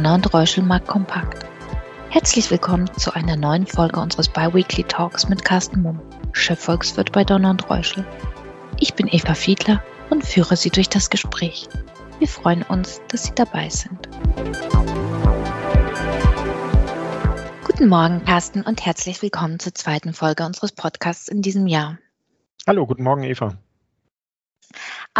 Donner und Reuschel mag kompakt. Herzlich willkommen zu einer neuen Folge unseres Biweekly Talks mit Carsten Mumm, Chefvolkswirt bei Donner und Reuschel. Ich bin Eva Fiedler und führe Sie durch das Gespräch. Wir freuen uns, dass Sie dabei sind. Guten Morgen, Carsten, und herzlich willkommen zur zweiten Folge unseres Podcasts in diesem Jahr. Hallo, guten Morgen, Eva.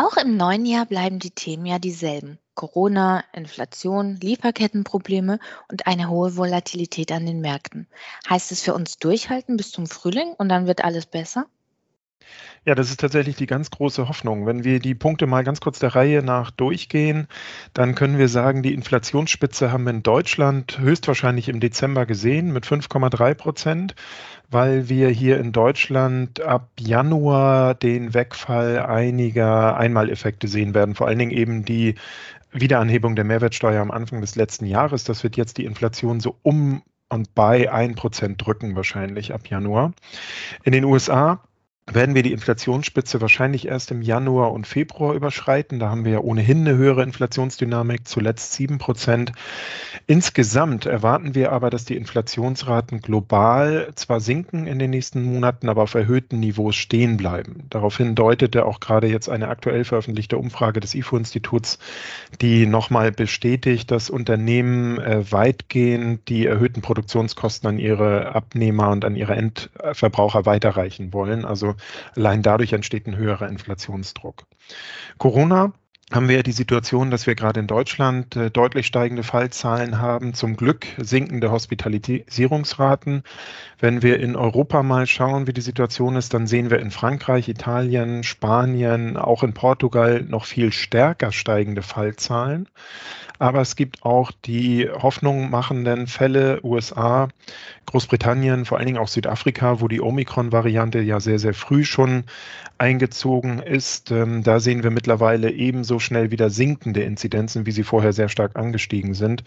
Auch im neuen Jahr bleiben die Themen ja dieselben. Corona, Inflation, Lieferkettenprobleme und eine hohe Volatilität an den Märkten. Heißt es für uns durchhalten bis zum Frühling und dann wird alles besser? Ja, das ist tatsächlich die ganz große Hoffnung. Wenn wir die Punkte mal ganz kurz der Reihe nach durchgehen, dann können wir sagen, die Inflationsspitze haben wir in Deutschland höchstwahrscheinlich im Dezember gesehen mit 5,3 Prozent, weil wir hier in Deutschland ab Januar den Wegfall einiger Einmaleffekte sehen werden, vor allen Dingen eben die Wiederanhebung der Mehrwertsteuer am Anfang des letzten Jahres. Das wird jetzt die Inflation so um und bei 1% drücken wahrscheinlich ab Januar. In den USA werden wir die Inflationsspitze wahrscheinlich erst im Januar und Februar überschreiten. Da haben wir ja ohnehin eine höhere Inflationsdynamik, zuletzt 7 Prozent. Insgesamt erwarten wir aber, dass die Inflationsraten global zwar sinken in den nächsten Monaten, aber auf erhöhten Niveaus stehen bleiben. Daraufhin deutete auch gerade jetzt eine aktuell veröffentlichte Umfrage des IFO-Instituts, die nochmal bestätigt, dass Unternehmen äh, weitgehend die erhöhten Produktionskosten an ihre Abnehmer und an ihre Endverbraucher weiterreichen wollen. Also allein dadurch entsteht ein höherer Inflationsdruck. Corona haben wir ja die Situation, dass wir gerade in Deutschland äh, deutlich steigende Fallzahlen haben, zum Glück sinkende Hospitalisierungsraten. Wenn wir in Europa mal schauen, wie die Situation ist, dann sehen wir in Frankreich, Italien, Spanien, auch in Portugal noch viel stärker steigende Fallzahlen. Aber es gibt auch die Hoffnung machenden Fälle USA, Großbritannien, vor allen Dingen auch Südafrika, wo die Omikron-Variante ja sehr, sehr früh schon eingezogen ist. Ähm, da sehen wir mittlerweile ebenso schnell wieder sinkende Inzidenzen, wie sie vorher sehr stark angestiegen sind.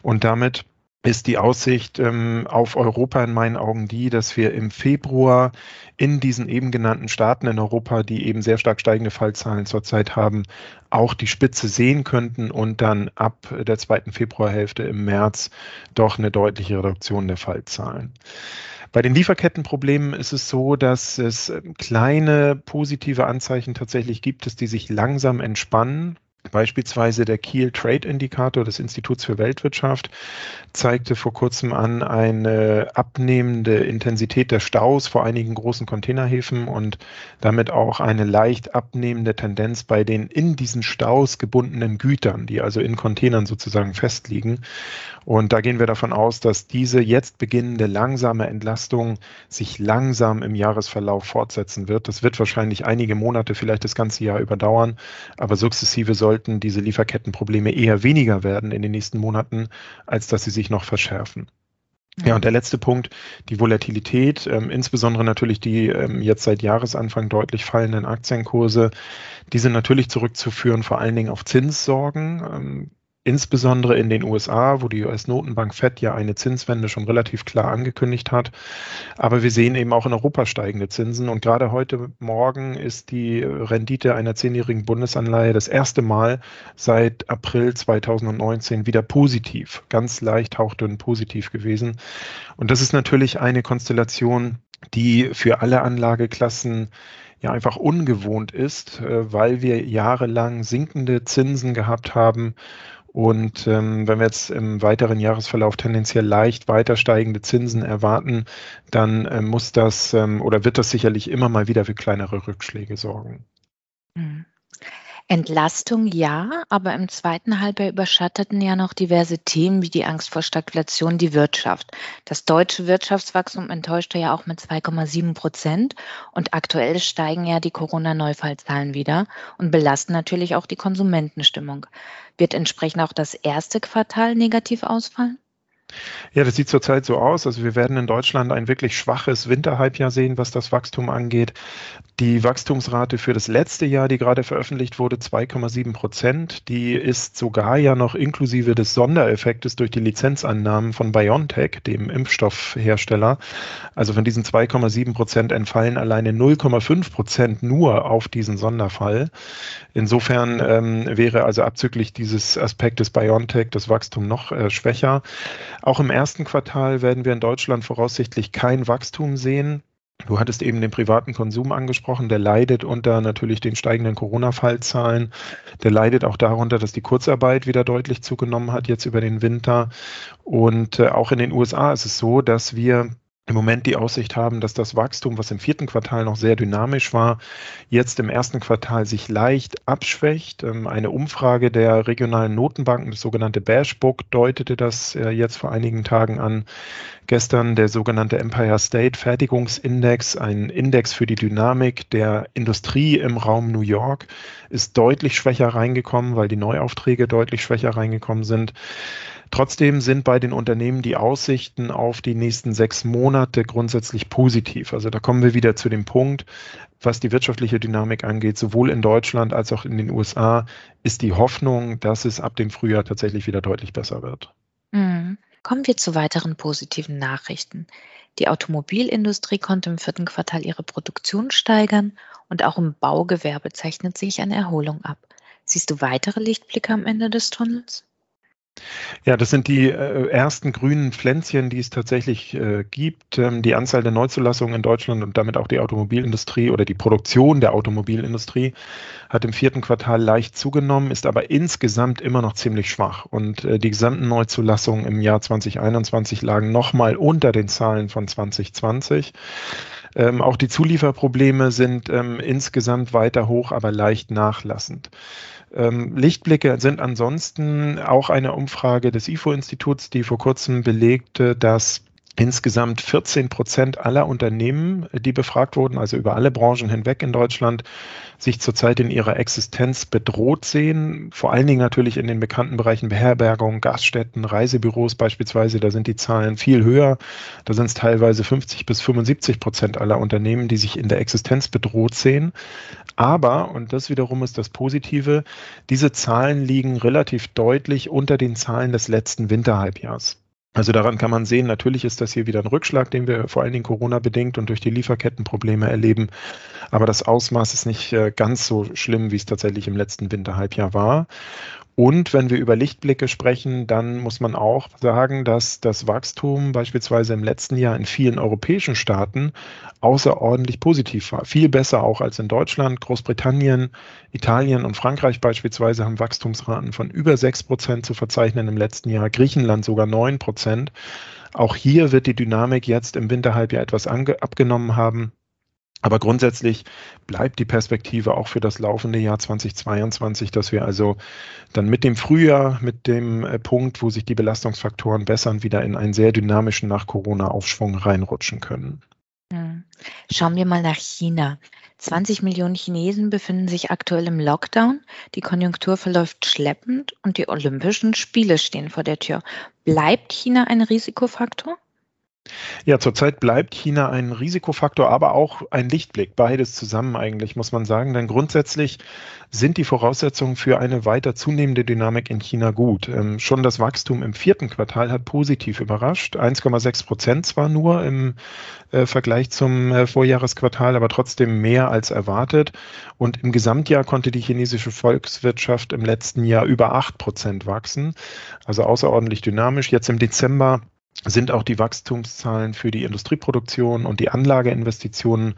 Und damit ist die Aussicht ähm, auf Europa in meinen Augen die, dass wir im Februar in diesen eben genannten Staaten in Europa, die eben sehr stark steigende Fallzahlen zurzeit haben, auch die Spitze sehen könnten und dann ab der zweiten Februarhälfte im März doch eine deutliche Reduktion der Fallzahlen. Bei den Lieferkettenproblemen ist es so, dass es kleine positive Anzeichen tatsächlich gibt, dass die sich langsam entspannen. Beispielsweise der Kiel Trade Indikator des Instituts für Weltwirtschaft zeigte vor kurzem an eine abnehmende Intensität der Staus vor einigen großen Containerhäfen und damit auch eine leicht abnehmende Tendenz bei den in diesen Staus gebundenen Gütern, die also in Containern sozusagen festliegen. Und da gehen wir davon aus, dass diese jetzt beginnende langsame Entlastung sich langsam im Jahresverlauf fortsetzen wird. Das wird wahrscheinlich einige Monate, vielleicht das ganze Jahr überdauern, aber sukzessive sollten diese Lieferkettenprobleme eher weniger werden in den nächsten Monaten, als dass sie sich noch verschärfen. Ja, und der letzte Punkt, die Volatilität, ähm, insbesondere natürlich die ähm, jetzt seit Jahresanfang deutlich fallenden Aktienkurse, die sind natürlich zurückzuführen, vor allen Dingen auf Zinssorgen. Ähm, insbesondere in den USA, wo die US-Notenbank Fed ja eine Zinswende schon relativ klar angekündigt hat. Aber wir sehen eben auch in Europa steigende Zinsen. Und gerade heute Morgen ist die Rendite einer zehnjährigen Bundesanleihe das erste Mal seit April 2019 wieder positiv, ganz leicht hauchdünn positiv gewesen. Und das ist natürlich eine Konstellation, die für alle Anlageklassen ja einfach ungewohnt ist, äh, weil wir jahrelang sinkende Zinsen gehabt haben und ähm, wenn wir jetzt im weiteren Jahresverlauf tendenziell leicht weiter steigende Zinsen erwarten, dann äh, muss das ähm, oder wird das sicherlich immer mal wieder für kleinere Rückschläge sorgen. Mhm. Entlastung ja, aber im zweiten Halbjahr überschatteten ja noch diverse Themen wie die Angst vor Stagflation die Wirtschaft. Das deutsche Wirtschaftswachstum enttäuschte ja auch mit 2,7 Prozent und aktuell steigen ja die Corona-Neufallzahlen wieder und belasten natürlich auch die Konsumentenstimmung. Wird entsprechend auch das erste Quartal negativ ausfallen? Ja, das sieht zurzeit so aus. Also wir werden in Deutschland ein wirklich schwaches Winterhalbjahr sehen, was das Wachstum angeht. Die Wachstumsrate für das letzte Jahr, die gerade veröffentlicht wurde, 2,7 Prozent, die ist sogar ja noch inklusive des Sondereffektes durch die Lizenzannahmen von BioNTech, dem Impfstoffhersteller. Also von diesen 2,7 Prozent entfallen alleine 0,5 Prozent nur auf diesen Sonderfall. Insofern ähm, wäre also abzüglich dieses Aspektes BioNTech das Wachstum noch äh, schwächer. Auch im ersten Quartal werden wir in Deutschland voraussichtlich kein Wachstum sehen. Du hattest eben den privaten Konsum angesprochen, der leidet unter natürlich den steigenden Corona-Fallzahlen. Der leidet auch darunter, dass die Kurzarbeit wieder deutlich zugenommen hat jetzt über den Winter. Und äh, auch in den USA ist es so, dass wir im Moment die Aussicht haben, dass das Wachstum, was im vierten Quartal noch sehr dynamisch war, jetzt im ersten Quartal sich leicht abschwächt. Ähm, eine Umfrage der regionalen Notenbanken, das sogenannte Bashbook, deutete das äh, jetzt vor einigen Tagen an. Gestern der sogenannte Empire State Fertigungsindex, ein Index für die Dynamik der Industrie im Raum New York, ist deutlich schwächer reingekommen, weil die Neuaufträge deutlich schwächer reingekommen sind. Trotzdem sind bei den Unternehmen die Aussichten auf die nächsten sechs Monate grundsätzlich positiv. Also da kommen wir wieder zu dem Punkt, was die wirtschaftliche Dynamik angeht, sowohl in Deutschland als auch in den USA, ist die Hoffnung, dass es ab dem Frühjahr tatsächlich wieder deutlich besser wird. Mhm. Kommen wir zu weiteren positiven Nachrichten. Die Automobilindustrie konnte im vierten Quartal ihre Produktion steigern und auch im Baugewerbe zeichnet sich eine Erholung ab. Siehst du weitere Lichtblicke am Ende des Tunnels? Ja, das sind die äh, ersten grünen Pflänzchen, die es tatsächlich äh, gibt. Ähm, die Anzahl der Neuzulassungen in Deutschland und damit auch die Automobilindustrie oder die Produktion der Automobilindustrie hat im vierten Quartal leicht zugenommen, ist aber insgesamt immer noch ziemlich schwach. Und äh, die gesamten Neuzulassungen im Jahr 2021 lagen nochmal unter den Zahlen von 2020. Ähm, auch die Zulieferprobleme sind ähm, insgesamt weiter hoch, aber leicht nachlassend. Ähm, Lichtblicke sind ansonsten auch eine Umfrage des IFO-Instituts, die vor kurzem belegte, dass insgesamt 14 Prozent aller Unternehmen, die befragt wurden, also über alle Branchen hinweg in Deutschland, sich zurzeit in ihrer Existenz bedroht sehen. Vor allen Dingen natürlich in den bekannten Bereichen Beherbergung, Gaststätten, Reisebüros beispielsweise. Da sind die Zahlen viel höher. Da sind es teilweise 50 bis 75 Prozent aller Unternehmen, die sich in der Existenz bedroht sehen. Aber, und das wiederum ist das Positive, diese Zahlen liegen relativ deutlich unter den Zahlen des letzten Winterhalbjahrs. Also daran kann man sehen, natürlich ist das hier wieder ein Rückschlag, den wir vor allen Dingen Corona-bedingt und durch die Lieferkettenprobleme erleben. Aber das Ausmaß ist nicht äh, ganz so schlimm, wie es tatsächlich im letzten Winterhalbjahr war. Und wenn wir über Lichtblicke sprechen, dann muss man auch sagen, dass das Wachstum beispielsweise im letzten Jahr in vielen europäischen Staaten außerordentlich positiv war. Viel besser auch als in Deutschland. Großbritannien, Italien und Frankreich beispielsweise haben Wachstumsraten von über 6 Prozent zu verzeichnen im letzten Jahr. Griechenland sogar 9 Prozent. Auch hier wird die Dynamik jetzt im Winterhalbjahr etwas abgenommen haben. Aber grundsätzlich bleibt die Perspektive auch für das laufende Jahr 2022, dass wir also dann mit dem Frühjahr, mit dem äh, Punkt, wo sich die Belastungsfaktoren bessern, wieder in einen sehr dynamischen Nach-Corona-Aufschwung reinrutschen können. Hm. Schauen wir mal nach China. 20 Millionen Chinesen befinden sich aktuell im Lockdown. Die Konjunktur verläuft schleppend und die Olympischen Spiele stehen vor der Tür. Bleibt China ein Risikofaktor? Ja, zurzeit bleibt China ein Risikofaktor, aber auch ein Lichtblick. Beides zusammen eigentlich, muss man sagen. Denn grundsätzlich sind die Voraussetzungen für eine weiter zunehmende Dynamik in China gut. Ähm, schon das Wachstum im vierten Quartal hat positiv überrascht. 1,6 Prozent zwar nur im äh, Vergleich zum äh, Vorjahresquartal, aber trotzdem mehr als erwartet. Und im Gesamtjahr konnte die chinesische Volkswirtschaft im letzten Jahr über 8 Prozent wachsen. Also außerordentlich dynamisch. Jetzt im Dezember sind auch die Wachstumszahlen für die Industrieproduktion und die Anlageinvestitionen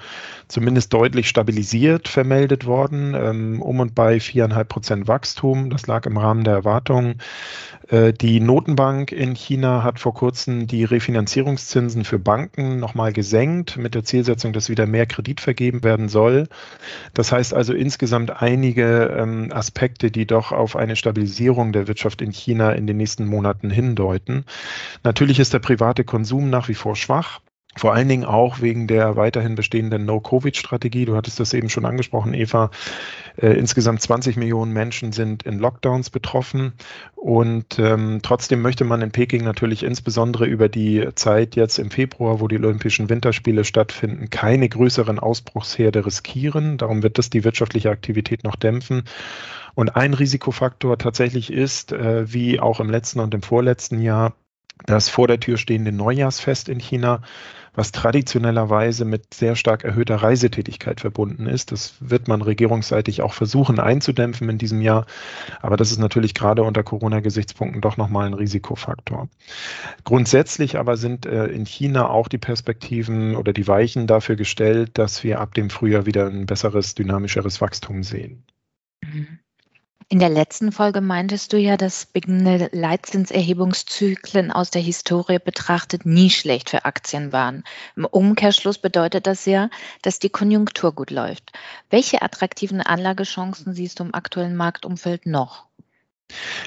zumindest deutlich stabilisiert vermeldet worden, ähm, um und bei viereinhalb Prozent Wachstum. Das lag im Rahmen der Erwartungen. Äh, die Notenbank in China hat vor kurzem die Refinanzierungszinsen für Banken nochmal gesenkt, mit der Zielsetzung, dass wieder mehr Kredit vergeben werden soll. Das heißt also insgesamt einige ähm, Aspekte, die doch auf eine Stabilisierung der Wirtschaft in China in den nächsten Monaten hindeuten. Natürlich ist der private Konsum nach wie vor schwach. Vor allen Dingen auch wegen der weiterhin bestehenden No-Covid-Strategie. Du hattest das eben schon angesprochen, Eva. Äh, insgesamt 20 Millionen Menschen sind in Lockdowns betroffen. Und ähm, trotzdem möchte man in Peking natürlich insbesondere über die Zeit jetzt im Februar, wo die Olympischen Winterspiele stattfinden, keine größeren Ausbruchsherde riskieren. Darum wird das die wirtschaftliche Aktivität noch dämpfen. Und ein Risikofaktor tatsächlich ist, äh, wie auch im letzten und im vorletzten Jahr, das vor der Tür stehende Neujahrsfest in China, was traditionellerweise mit sehr stark erhöhter Reisetätigkeit verbunden ist. Das wird man regierungsseitig auch versuchen einzudämpfen in diesem Jahr. Aber das ist natürlich gerade unter Corona-Gesichtspunkten doch nochmal ein Risikofaktor. Grundsätzlich aber sind äh, in China auch die Perspektiven oder die Weichen dafür gestellt, dass wir ab dem Frühjahr wieder ein besseres, dynamischeres Wachstum sehen. Mhm. In der letzten Folge meintest du ja, dass beginnende Leitzinserhebungszyklen aus der Historie betrachtet nie schlecht für Aktien waren. Im Umkehrschluss bedeutet das ja, dass die Konjunktur gut läuft. Welche attraktiven Anlagechancen siehst du im aktuellen Marktumfeld noch?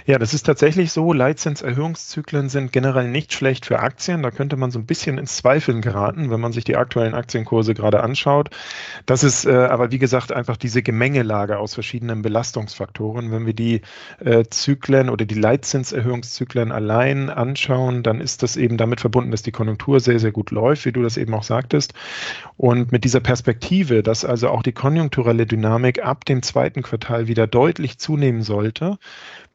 Ja, das ist tatsächlich so. Leitzinserhöhungszyklen sind generell nicht schlecht für Aktien. Da könnte man so ein bisschen ins Zweifeln geraten, wenn man sich die aktuellen Aktienkurse gerade anschaut. Das ist äh, aber, wie gesagt, einfach diese Gemengelage aus verschiedenen Belastungsfaktoren. Wenn wir die äh, Zyklen oder die Leitzinserhöungszyklen allein anschauen, dann ist das eben damit verbunden, dass die Konjunktur sehr, sehr gut läuft, wie du das eben auch sagtest. Und mit dieser Perspektive, dass also auch die konjunkturelle Dynamik ab dem zweiten Quartal wieder deutlich zunehmen sollte,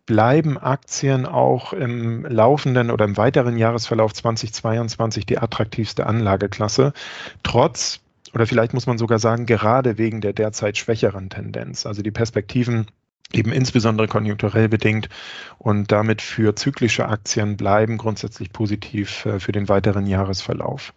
bleiben Aktien auch im laufenden oder im weiteren Jahresverlauf 2022 die attraktivste Anlageklasse, trotz oder vielleicht muss man sogar sagen, gerade wegen der derzeit schwächeren Tendenz. Also die Perspektiven eben insbesondere konjunkturell bedingt und damit für zyklische Aktien bleiben grundsätzlich positiv äh, für den weiteren Jahresverlauf.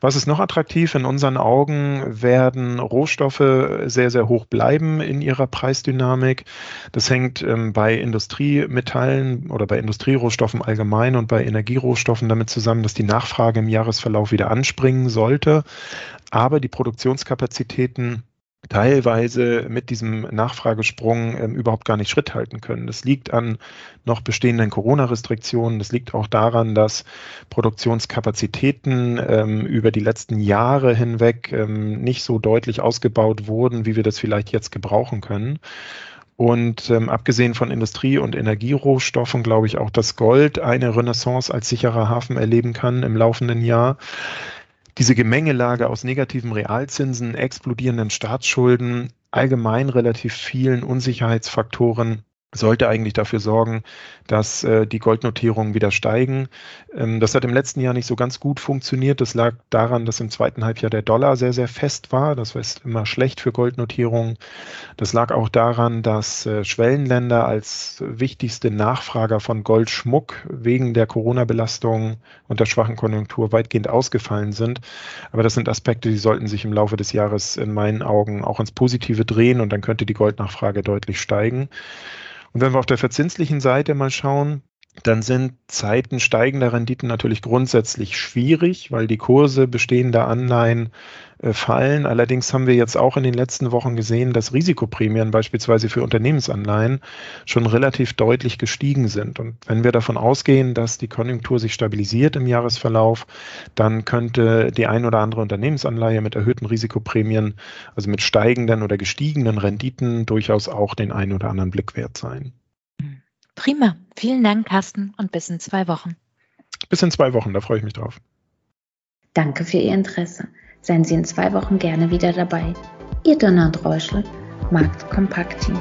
Was ist noch attraktiv? In unseren Augen werden Rohstoffe sehr, sehr hoch bleiben in ihrer Preisdynamik. Das hängt ähm, bei Industriemetallen oder bei Industrierohstoffen allgemein und bei Energierohstoffen damit zusammen, dass die Nachfrage im Jahresverlauf wieder anspringen sollte. Aber die Produktionskapazitäten teilweise mit diesem Nachfragesprung ähm, überhaupt gar nicht Schritt halten können. Das liegt an noch bestehenden Corona-Restriktionen. Das liegt auch daran, dass Produktionskapazitäten ähm, über die letzten Jahre hinweg ähm, nicht so deutlich ausgebaut wurden, wie wir das vielleicht jetzt gebrauchen können. Und ähm, abgesehen von Industrie- und Energierohstoffen glaube ich auch, dass Gold eine Renaissance als sicherer Hafen erleben kann im laufenden Jahr diese Gemengelage aus negativen Realzinsen, explodierenden Staatsschulden, allgemein relativ vielen Unsicherheitsfaktoren sollte eigentlich dafür sorgen, dass äh, die Goldnotierungen wieder steigen. Ähm, das hat im letzten Jahr nicht so ganz gut funktioniert. Das lag daran, dass im zweiten Halbjahr der Dollar sehr, sehr fest war. Das war immer schlecht für Goldnotierungen. Das lag auch daran, dass äh, Schwellenländer als wichtigste Nachfrager von Goldschmuck wegen der Corona-Belastung und der schwachen Konjunktur weitgehend ausgefallen sind. Aber das sind Aspekte, die sollten sich im Laufe des Jahres in meinen Augen auch ins Positive drehen und dann könnte die Goldnachfrage deutlich steigen. Und wenn wir auf der verzinslichen Seite mal schauen, dann sind Zeiten steigender Renditen natürlich grundsätzlich schwierig, weil die Kurse bestehender Anleihen äh, fallen. Allerdings haben wir jetzt auch in den letzten Wochen gesehen, dass Risikoprämien beispielsweise für Unternehmensanleihen schon relativ deutlich gestiegen sind. Und wenn wir davon ausgehen, dass die Konjunktur sich stabilisiert im Jahresverlauf, dann könnte die ein oder andere Unternehmensanleihe mit erhöhten Risikoprämien, also mit steigenden oder gestiegenen Renditen, durchaus auch den ein oder anderen Blick wert sein. Prima. Vielen Dank, Carsten, und bis in zwei Wochen. Bis in zwei Wochen, da freue ich mich drauf. Danke für Ihr Interesse. Seien Sie in zwei Wochen gerne wieder dabei. Ihr Donald Reuschel, Markt Kompakt Team.